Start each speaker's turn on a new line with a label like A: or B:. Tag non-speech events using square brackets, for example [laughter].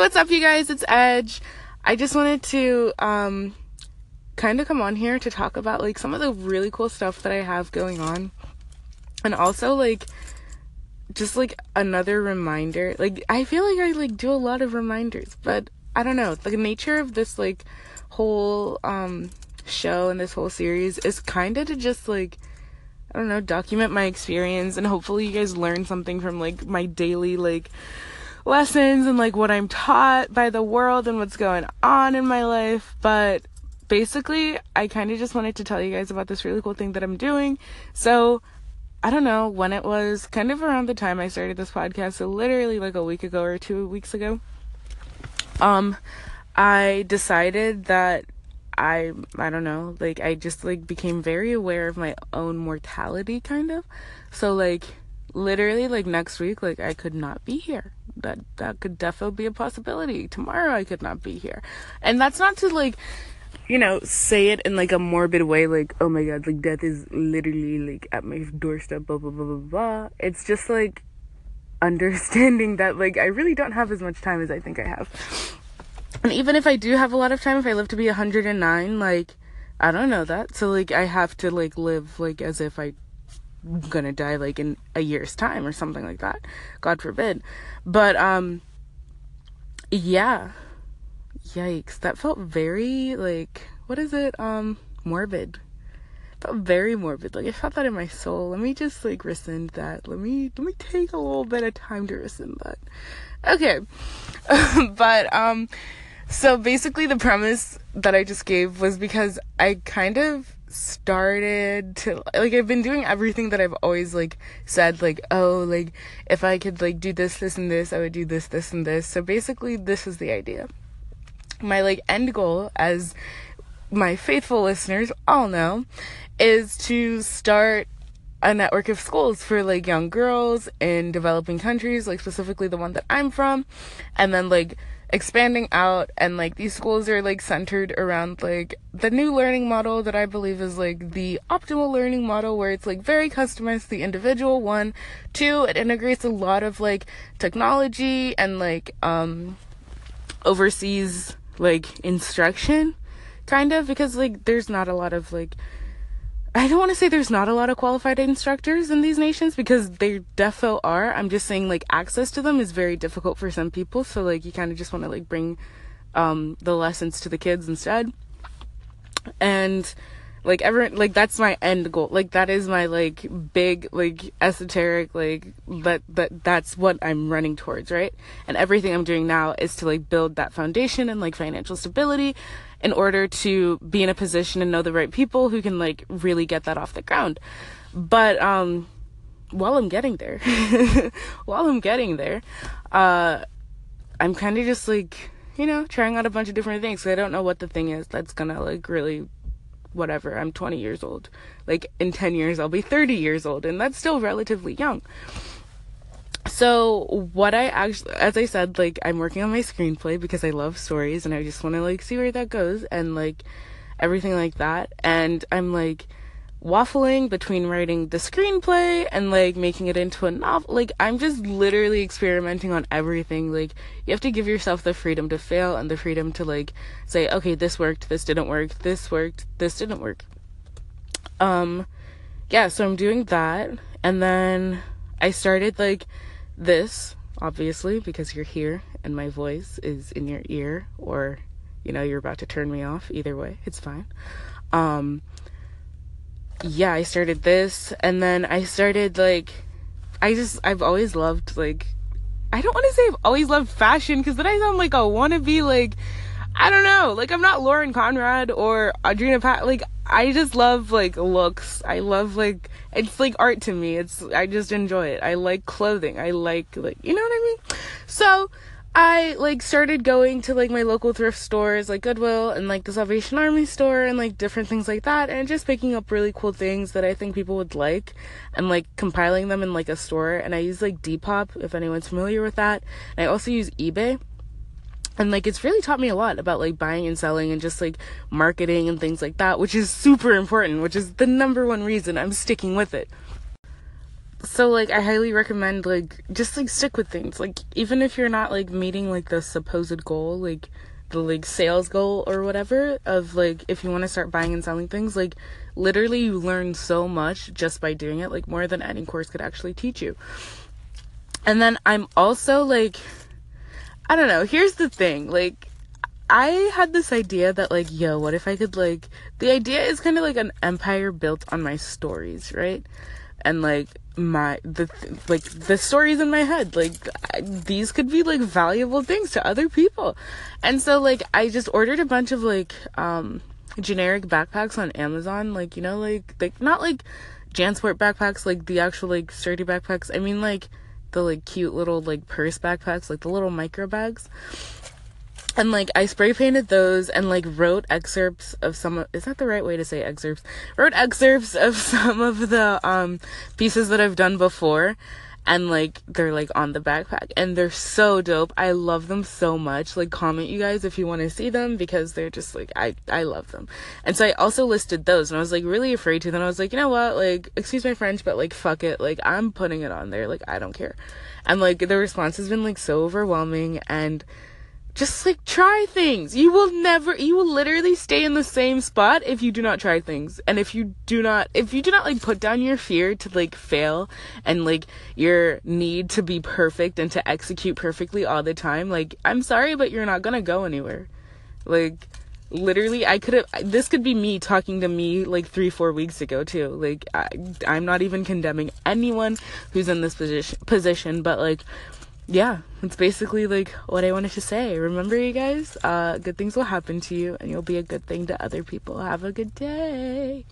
A: what's up, you guys? It's Edge. I just wanted to um, kind of come on here to talk about like some of the really cool stuff that I have going on, and also like just like another reminder. Like I feel like I like do a lot of reminders, but I don't know. The nature of this like whole um show and this whole series is kind of to just like I don't know, document my experience and hopefully you guys learn something from like my daily like lessons and like what I'm taught by the world and what's going on in my life. But basically, I kind of just wanted to tell you guys about this really cool thing that I'm doing. So, I don't know when it was, kind of around the time I started this podcast, so literally like a week ago or two weeks ago. Um, I decided that I I don't know, like I just like became very aware of my own mortality kind of. So like literally like next week like I could not be here. That that could definitely be a possibility. Tomorrow I could not be here. And that's not to like you know, say it in like a morbid way, like, oh my god, like death is literally like at my doorstep, blah blah blah blah blah. It's just like [laughs] understanding that like I really don't have as much time as I think I have. And even if I do have a lot of time, if I live to be 109, like I don't know that. So like I have to like live like as if I gonna die like in a year's time or something like that. God forbid. But um yeah. Yikes. That felt very like what is it? Um morbid. felt very morbid. Like I felt that in my soul. Let me just like rescind that. Let me let me take a little bit of time to rescind that. Okay. [laughs] but um so basically the premise that I just gave was because I kind of started to like I've been doing everything that I've always like said like oh like if I could like do this this and this I would do this this and this. So basically this is the idea. My like end goal as my faithful listeners all know is to start a network of schools for like young girls in developing countries, like specifically the one that I'm from, and then like expanding out and like these schools are like centered around like the new learning model that I believe is like the optimal learning model where it's like very customized to the individual one. Two it integrates a lot of like technology and like um overseas like instruction kind of because like there's not a lot of like I don't want to say there's not a lot of qualified instructors in these nations because they defo are. I'm just saying like access to them is very difficult for some people. So like you kind of just want to like bring um, the lessons to the kids instead. And like ever like that's my end goal. Like that is my like big like esoteric like but but that's what I'm running towards, right? And everything I'm doing now is to like build that foundation and like financial stability in order to be in a position and know the right people who can like really get that off the ground. But um while I'm getting there, [laughs] while I'm getting there, uh I'm kind of just like, you know, trying out a bunch of different things. I don't know what the thing is that's to like really whatever. I'm 20 years old. Like in 10 years I'll be 30 years old and that's still relatively young so what i actually as i said like i'm working on my screenplay because i love stories and i just want to like see where that goes and like everything like that and i'm like waffling between writing the screenplay and like making it into a novel like i'm just literally experimenting on everything like you have to give yourself the freedom to fail and the freedom to like say okay this worked this didn't work this worked this didn't work um yeah so i'm doing that and then i started like this, obviously, because you're here and my voice is in your ear, or you know, you're about to turn me off. Either way, it's fine. Um, yeah, I started this, and then I started like, I just, I've always loved like, I don't want to say I've always loved fashion because then I sound like a wannabe like, I don't know, like I'm not Lauren Conrad or Audrina Pat. Like I just love like looks. I love like it's like art to me. It's I just enjoy it. I like clothing. I like like you know what I mean? So I like started going to like my local thrift stores like Goodwill and like the Salvation Army store and like different things like that and just picking up really cool things that I think people would like and like compiling them in like a store and I use like Depop if anyone's familiar with that. And I also use eBay and like it's really taught me a lot about like buying and selling and just like marketing and things like that which is super important which is the number one reason i'm sticking with it so like I highly recommend like just like stick with things. Like even if you're not like meeting like the supposed goal, like the like sales goal or whatever of like if you want to start buying and selling things, like literally you learn so much just by doing it, like more than any course could actually teach you. And then I'm also like I don't know, here's the thing, like I had this idea that like, yo, what if I could like the idea is kind of like an empire built on my stories, right? And like my the like the stories in my head. Like I, these could be like valuable things to other people. And so like i just ordered a bunch of like um generic backpacks on amazon. Like you know like like not like jansport backpacks like the actual like sturdy backpacks. I mean like the like cute little like purse backpacks like the little micro bags and like I spray painted those and like wrote excerpts of some of, is that the right way to say excerpts? Wrote excerpts of [laughs] some of the um pieces that I've done before and like they're like on the backpack and they're so dope. I love them so much. Like comment you guys if you want to see them because they're just like I I love them. And so I also listed those and I was like really afraid to then I was like, "You know what? Like excuse my French, but like fuck it. Like I'm putting it on there. Like I don't care." And like the response has been like so overwhelming and just like try things. You will never, you will literally stay in the same spot if you do not try things. And if you do not, if you do not like put down your fear to like fail and like your need to be perfect and to execute perfectly all the time, like I'm sorry, but you're not gonna go anywhere. Like, literally i could have this could be me talking to me like three four weeks ago too like I, i'm not even condemning anyone who's in this position position but like yeah, it's basically like what I wanted to say. Remember, you guys, uh, good things will happen to you, and you'll be a good thing to other people. Have a good day.